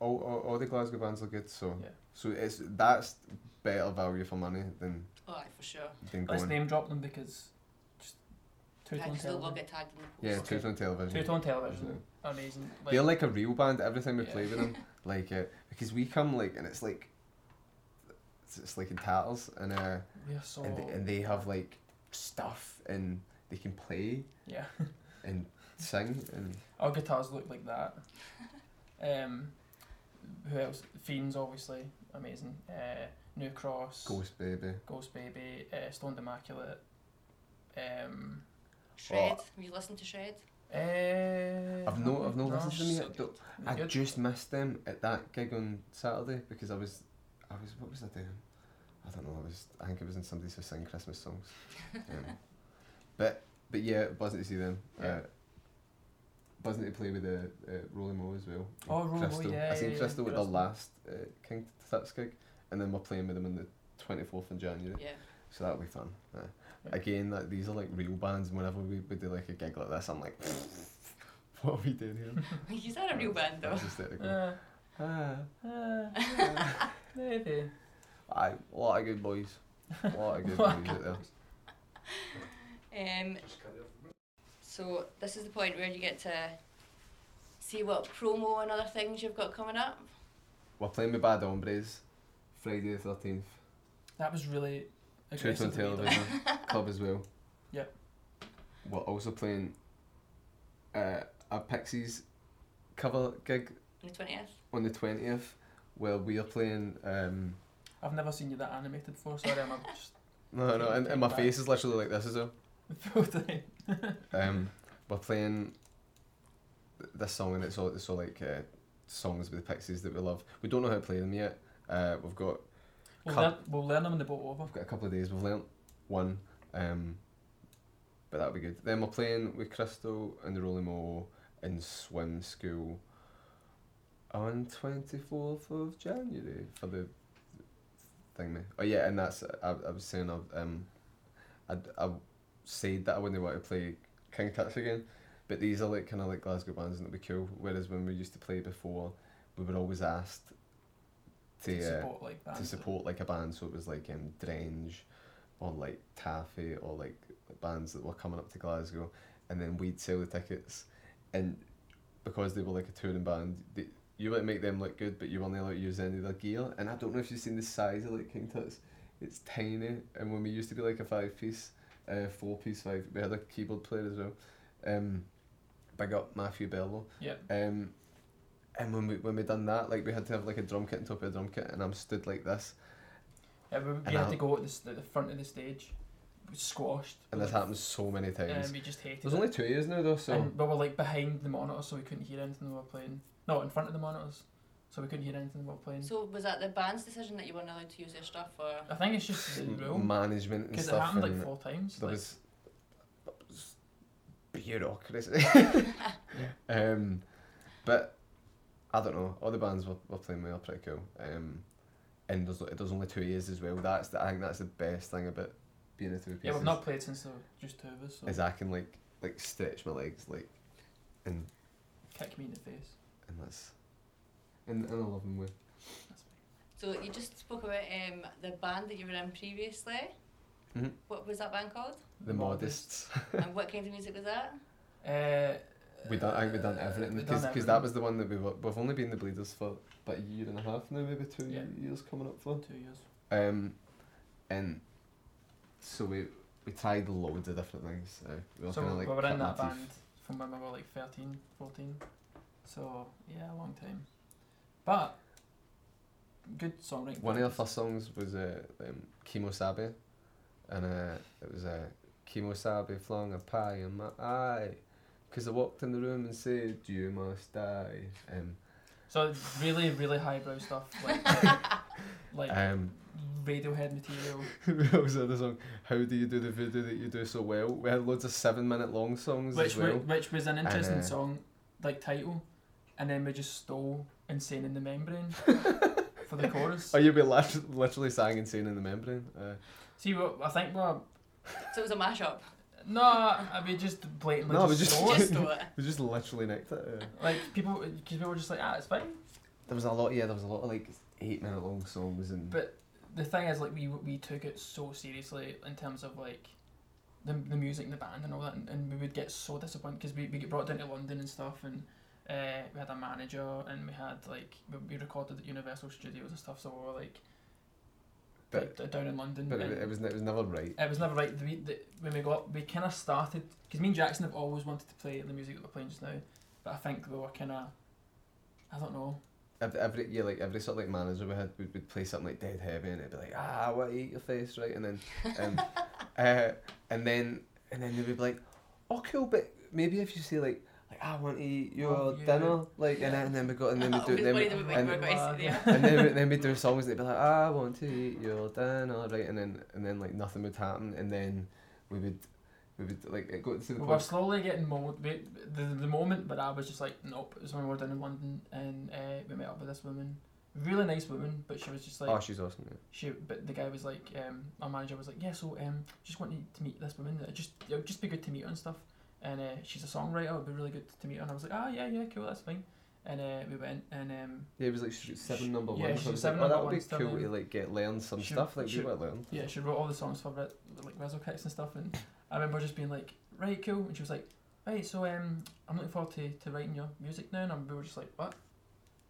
all, all, all the Glasgow bands are good, so Yeah. so it's that's better value for money than Oh, aye, for sure. than Let's going. name drop them because just two Aye, tone 'cause they'll all television. get tagged in the post. Yeah, Okay. two on television. Two tone television, amazing. They're like a real band every time we Yeah. play with them. Like uh, because we come like and it's like it's, it's like in tatters and uh so and, they, and they have like stuff and they can play yeah. and sing and Our guitars look like that. Um, who else? Fiends, obviously, amazing. Uh, New Cross, Ghost Baby. Ghost Baby, uh, Stoned Immaculate. Um, Shred. Oh. Have you listened to Shred? uh, I've no I've no listened to them yet. good. I Good. just missed them at that gig on Saturday because I was, I was, what was I doing? I don't know. I was, I think it was in somebody's to sing Christmas songs. Um, but but yeah, buzzing to see them. Yeah. Uh, buzzing to play with the uh, Rolling Mo as well. Oh, Rolling Mo, yeah, I seen yeah, Crystal at the last uh, King Tut's gig, and then we're playing with them on the twenty fourth of January. Yeah. So that'll be fun. Uh, Yeah. Again, like these are like real bands. and Whenever we, we do like a gig like this, I'm like, what are we doing here? He's not a real band though. That's hysterical. Uh, Ah. uh, maybe. Aye, a lot of good boys. A lot of good boys out there. Um, so this is the point where you get to see what promo and other things you've got coming up. We're playing with Bad Hombres, Friday the 13th. That was really Truth on aggressive. of me, though. Television Club as well. Yep. We're also playing uh, a Pixies cover gig On the twentieth. on the 20th where we are playing. Um, I've never seen you that animated before. Sorry, I'm just no, no, and, and my face is literally like this as well. full time. Um, we're playing th- this song and it's all it's all like uh, songs with the Pixies that we love. We don't know how to play them yet. Uh, we've got We'll, learn, we'll learn them in the boat over. We've got a couple of days. We've learnt one, um, but that'll be good. Then we're playing with Crystal and the Rolling Mo in swim school on twenty fourth of January for the thing. Me. Oh yeah, and that's I, I was saying I um I I said that I wouldn't want to play King Tuts again, but these are like kind of like Glasgow bands and it'd be cool. Whereas when we used to play before, we were always asked to, to uh, support like bands. to support like a band, so it was like um, Drenge or like Taffy or like bands that were coming up to Glasgow, and then we'd sell the tickets, and because they were like a touring band, they, you might make them look good, but you weren't allowed to use any of their gear. And I don't know if you've seen the size of like King Tut's, it's tiny, and when we used to be like a five piece, uh, four piece five, we had a keyboard player as well. Um, big up Matthew Bello. Yeah. Um, and when we when we done that, like we had to have like a drum kit on top of a drum kit, and I'm stood like this, Yeah, we, we had I'll- to go at the, s- the front of the stage, squashed. and this happens so many times. And we just hated There's it. only two years now though, so And we're like behind the monitors, so we couldn't hear anything they were playing. No, in front of the monitors, so we couldn't hear anything they were playing. So was that the band's decision that you weren't allowed to use their stuff, or I think it's just the rule management and stuff. because it happened like four times. there like, was, there was bureaucracy. um, but I don't know. All the bands we're, we're playing with are pretty cool. Um, and there's there's only two years as well. That's the, I think that's the best thing about being a two piece. yeah, we've not played since there were just two of us. So Is I can like like stretch my legs like, and kick me in the face. and that's, in in a loving way. That's so you just spoke about um the band that you were in previously. Mhm. What was that band called? The modest. and what kind of music was that? Uh, We done. I think we done everything because that was the one that we were. We've only been the bleeders for about a year and a half now, maybe two Yeah. years coming up for. Two years. Um, and so we we tried loads of different things. Uh, we were So kind of like we were in that our band teeth. from when we were like 13, 14. So yeah, a long time. But good songwriting. One of our first songs was uh, um, Chemo Sabe, and uh, it was uh, Chemo Sabe flung a pie in my eye, cause I walked in the room and said you must die. Um, So really, really highbrow stuff like like um, Radiohead material. we also had the song How Do You Do the Voodoo That You Do So Well. We had loads of seven minute long songs which as well. wa- which was an interesting uh, song, like title, and then we just stole "Insane in the Membrane" for the chorus. Oh, you'd be lit- literally sang Insane in the Membrane. Uh, See, what I think we're So it was a mashup. no, I mean just blatantly No, just, we just- stole it. Just do it. we just literally nicked it. Uh, Like people, because people were just like, ah, it's fine. there was a lot, yeah, there was a lot of like eight minute long songs and. But the thing is, like, we we took it so seriously in terms of like the, the music and the band and all that, and, and we would get so disappointed because we, we get brought down to London and stuff, and uh, we had a manager and we had like we, we recorded at Universal Studios and stuff, so we were like, But- d- down in London. but it, it was it was never right. it was never right. We, the, when we got, we kind of started because me and Jackson have always wanted to play the music that we're playing just now, but I think we were kind of, I don't know. Every, yeah, like every sort of like manager we had would, would play something like Dead Heavy and it'd be like ah what eat your face right and then um, uh, and then and then they would be like oh cool but maybe if you say like like I want to eat your Oh, yeah. dinner like and, then, and then we got and then we do What then do we, and, we're going to say there? and then we, then we do songs and they'd be like I want to eat your dinner right and then and then like nothing would happen and then we would we would like it got to the point. We were slowly getting mold. We, the the moment but I was just like, nope. It was when we were down in London and uh, we met up with this woman, really nice woman, but she was just like, oh she's awesome yeah. she. But the guy was like, um, our manager was like, yeah, so um, just wanted to meet this woman. It just it would just be good to meet her and stuff. And uh, she's a songwriter. It'd be really good to meet her. And I was like, ah, yeah, yeah, cool, that's fine. And uh, we went and um, Yeah, it was like she seven number Yeah, ones. she so I got was seven like, oh, that would be cool to like get learn some She- stuff. Like she- we learn. yeah, she wrote all the songs for like Rizzle Kicks and stuff, and I remember just being like, right, cool, and she was like, right, so um, I'm looking forward to, to writing your music now, and we were just like, what?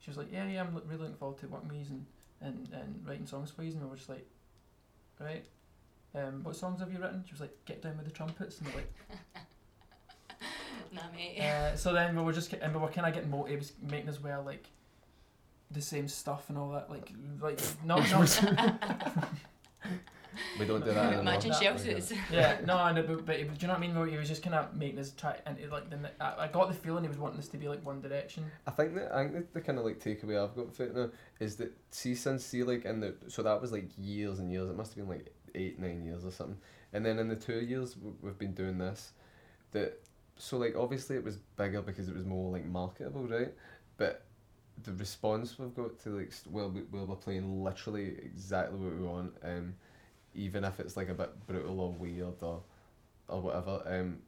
She was like, yeah, yeah, I'm lo- really looking forward to working with you and, and, and writing songs for you, and we were just like, right, um, what songs have you written? She was like, get down with the trumpets, and we're like, Nah, mate. uh, so then we were just, and we were kind of getting more, it was making us wear like the same stuff and all that, like, like, no, no, We don't do that anymore. Imagine That- shell suits. yeah, no, I know, but, but do you know what I mean? Where he was just kind of making us try, and it, like the, I, I got the feeling he was wanting this to be like One Direction. I think that I think that the kind of like takeaway I've got from it now is that see since see like in the so that was like years and years. It must have been like eight nine years or something. And then in the two years we've been doing this, that so like obviously it was bigger because it was more like marketable, right? But the response we've got to like st- well we, well we're playing literally exactly what we want, um, even if it's like a bit brutal or weird or or whatever. Um,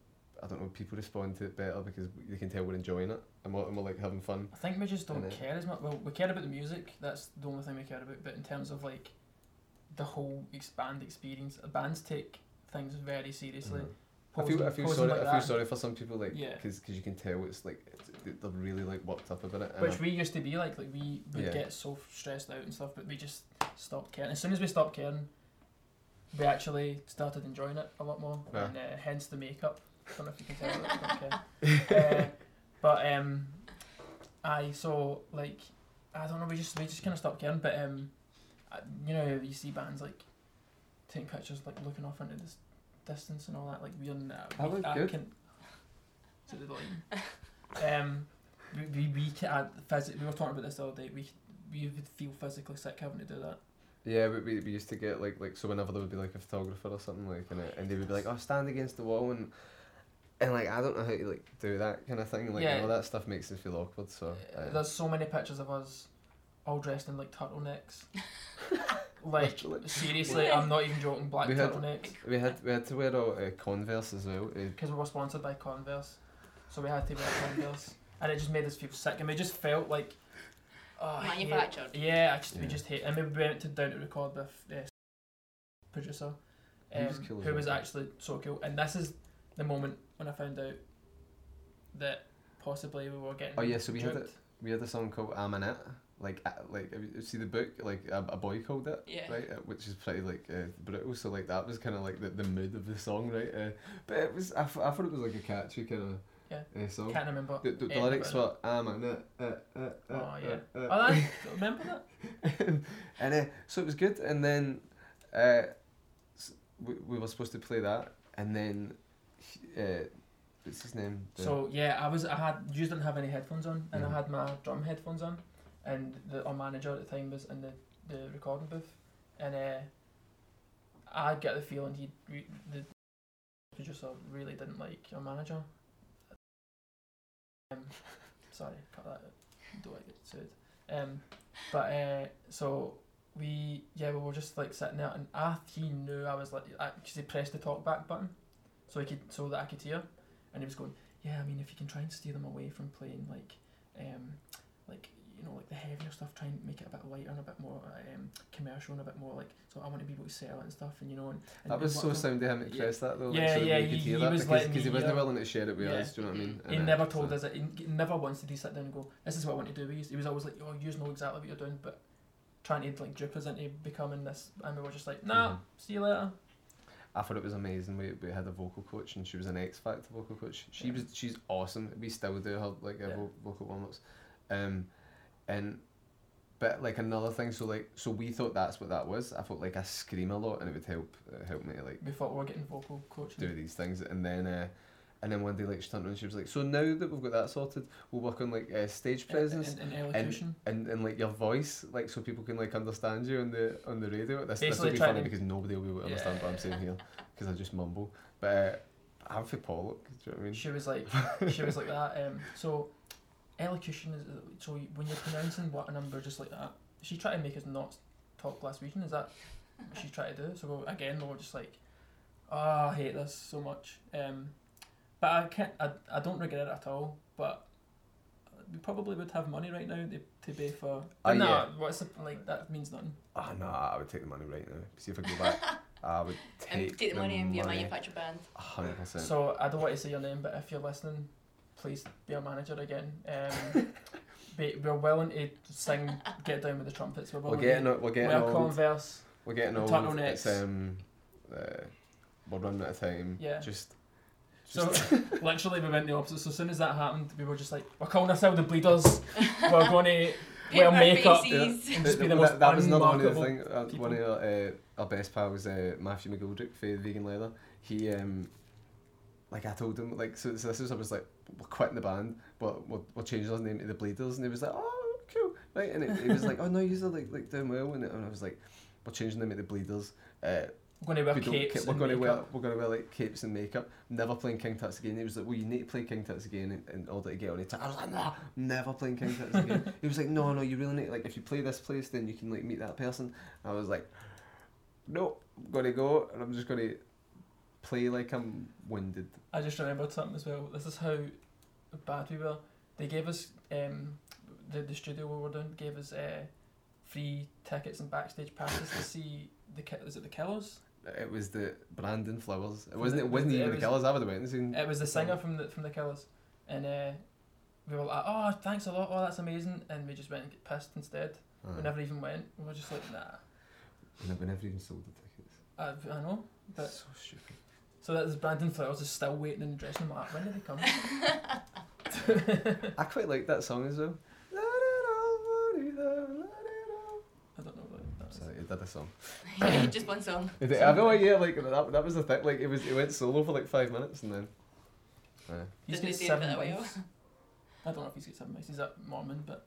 I don't know. People respond to it better because they can tell we're enjoying it and we're, and we're like having fun. I think we just don't care as much. Well, we care about the music. That's the only thing we care about. But in terms of like the whole ex- band experience, bands take things very seriously. Mhm. I feel, I feel sorry. like I feel sorry for some people, like, Yeah. because you can tell it's like it's, they're really like worked up about it. Which I- we used to be like. Like we would Yeah. get so stressed out and stuff, but we just stopped caring. As soon as we stopped caring, we actually started enjoying it a lot more, Yeah. and uh, hence the makeup. I don't know if you can tell that we don't care. uh, but um, I so like I don't know. We just we just kind of stopped caring. But um, you know you see bands like taking pictures like looking off into this distance and all that. Like we on uh, That we, I good. Can, the line. um, we we we can, phys- we were talking about this the other day. We we would feel physically sick having to do that. yeah, we, we, we used to get like like so whenever there would be like a photographer or something like and, it, and they would be like, oh, stand against the wall and. And like I don't know how to like do that kind of thing. Like Yeah. all that stuff makes it feel awkward. So uh, There's so many pictures of us all dressed in like turtlenecks. like Literally. seriously, I'm not even joking. Black We had- turtlenecks. we had we had to wear our uh, Converse as well. Uh, because we were sponsored by Converse, so we had to wear Converse, and it just made us feel sick, and we just felt like, oh, I hate- Manufactured. Yeah, I just we Yeah. just hate, and we went to down to record with the producer, He was um, cool as who was well. actually so cool, and this is the moment when I found out that possibly we were getting. Oh, yeah, so we had duped. We had a song called I'm in It. Like, uh, like you see the book? Like, a, a boy called it. Yeah. Right, uh, which is pretty like uh, brutal. So like that was kind of like the, the mood of the song, right? Uh, but it was I, f- I thought it was like a catchy kind of Yeah. uh, song. Can't remember. The, the, the lyrics were I'm it. Uh, uh, Oh, yeah. uh, uh." Oh, that, remember that? and uh, so it was good. And then uh, s- we, we were supposed to play that, and then uh, what's his name? The- So yeah, I was I had you didn't have any headphones on, and. I had my drum headphones on, and the our manager at the time was in the, the recording booth, and uh, I get the feeling he re- the producer really didn't like our manager. Um, sorry, cut that. out. Don't get sued. Um, but uh, so we yeah we were just like sitting there, and I he knew I was like because he pressed the talk back button, so he could so that I could hear, and he was going yeah I mean if you can try and steer them away from playing like um like you know like the heavier stuff try and make it a bit lighter and a bit more um commercial and a bit more like so I want to be able to sell it and stuff and you know and, and That was so sound of him to Yeah. press that though. Yeah, like, so that yeah, could he- hear he that was because letting cause he wasn't willing to share it with Yeah. us. Do you know what I mean? He And, uh, never told so- us it. He he never once did he sit down and go, "This is what I want to do." He, he was always like, "Oh, you know exactly what you're doing," but trying to like dupe us into becoming this, and we were just like, "Nah, Mhm. see you later." I thought it was amazing. We, we had a vocal coach and she was an X Factor vocal coach. She Yeah. was she's awesome. We still do her like uh, Yeah. vo- vocal warm ups, um, and but like another thing. So like so we thought that's what that was. I thought like I scream a lot and it would help uh, help me like We thought we were getting vocal coaching. do these things. And then uh, and then one day like she turned around and she was like, so now that we've got that sorted, we'll work on like uh, stage presence. in, in elocution. and, and like your voice, like so people can like understand you on the on the radio. This this will be trying funny because nobody will be able to understand what I'm saying here because I just mumble. But uh, I'm for Pollock. Do you know what I mean? She was like, she was like that. Um, so elocution is so when you're pronouncing what a number just like that. She tried to make us not talk last weekend. Is that what she tried to do? So again, we were just like, oh, I hate this so much. Um, but I can't. I, I don't regret it at all. But we probably would have money right now to, to pay for. Ah, But nah, yeah. what's the, like that means nothing. Oh no, I would take the money right now. See if I go back, I would take, and take the money and be a money. manufacturer band. A hundred percent. So I don't want to say your name, but if you're listening, please be a manager again. Um, be, we're willing to sing "Get Down with the Trumpets." We're We're getting to we're getting wear old. Converse. We're getting the old. turtlenecks. It's um, uh, we're running out of time. Yeah. Just. So literally, we went the opposite. So as soon as that happened, we were just like, "We're calling ourselves the Bleeders. we're going to wear our makeup faces. and just be the that, most that was another one of the unmarkable things. Uh, one of our, uh, our best pals, uh, Matthew McGoldrick for Vegan Leather. He um, like I told him like so, so this was I was like we're quitting the band, but we'll, we're changing our name to the Bleeders, and he was like oh cool right, and it, he was like oh no you're like like doing well, and, and I was like we're changing them to the Bleeders. Uh, We're going to wear we capes. ca- we're going to wear we're going to wear like capes and makeup. Never playing King Tuts again. He was like, "Well, you need to play King Tuts again in, in order to get on it." I was like, "No, never playing King Tuts again." he was like, "No, no, you really need like if you play this place, then you can like meet that person." I was like, "No, I'm gonna go, and I'm just gonna play like I'm winded." I just remembered something as well. This is how bad we were. They gave us um, the the studio we were doing gave us uh, free tickets and backstage passes to see the is it the Killers? It was the Brandon Flowers. It From wasn't. the- It wasn't it even was- the Killers. I would have went and seen. It was the singer from the from the Killers, and uh, we were like, "Oh, thanks a lot! Oh, that's amazing!" And we just went and get pissed instead. Aye. We never even went. We were just like, "Nah." We never- we never even sold the tickets. I, I know, but so stupid. so that is Brandon Flowers is still waiting in the dressing room. Like, when did he come? I quite like that song as well. Let it all, let it all, let it all. I don't know what that is. So he did a song. Just one song. Is it- I know, yeah, like that, that was the thing. Like it was, it went solo for like five minutes and then. Uh, He's Didn't got he do it for seven that wives. I don't know if he's got seven wives. He's a Mormon, but.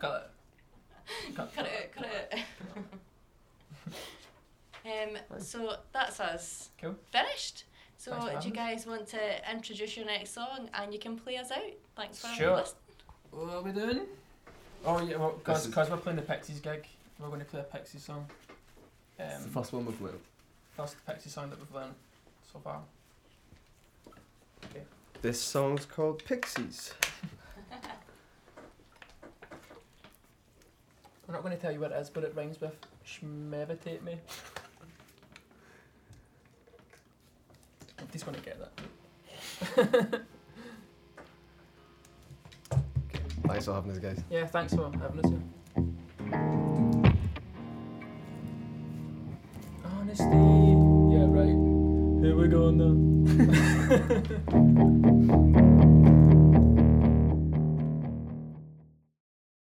Got it. Cut, Cut it, cut it. um, so that's us. Cool. Finished. So Thanks do you guys want to introduce your next song and you can play us out? Thanks for Sure. listening. What are we doing? Oh yeah, well, This because we're playing the Pixies gig, we're going to play a Pixies song. Um, it's the first one we've learned. first Pixies song that we've learned so far. This song's called Pixies. I'm not going to tell you what it is, but it rhymes with shmevitate me. Just going to get that. Thanks for having us, guys. Yeah, thanks for having us. here. Honesty. Yeah, right. Here we go now.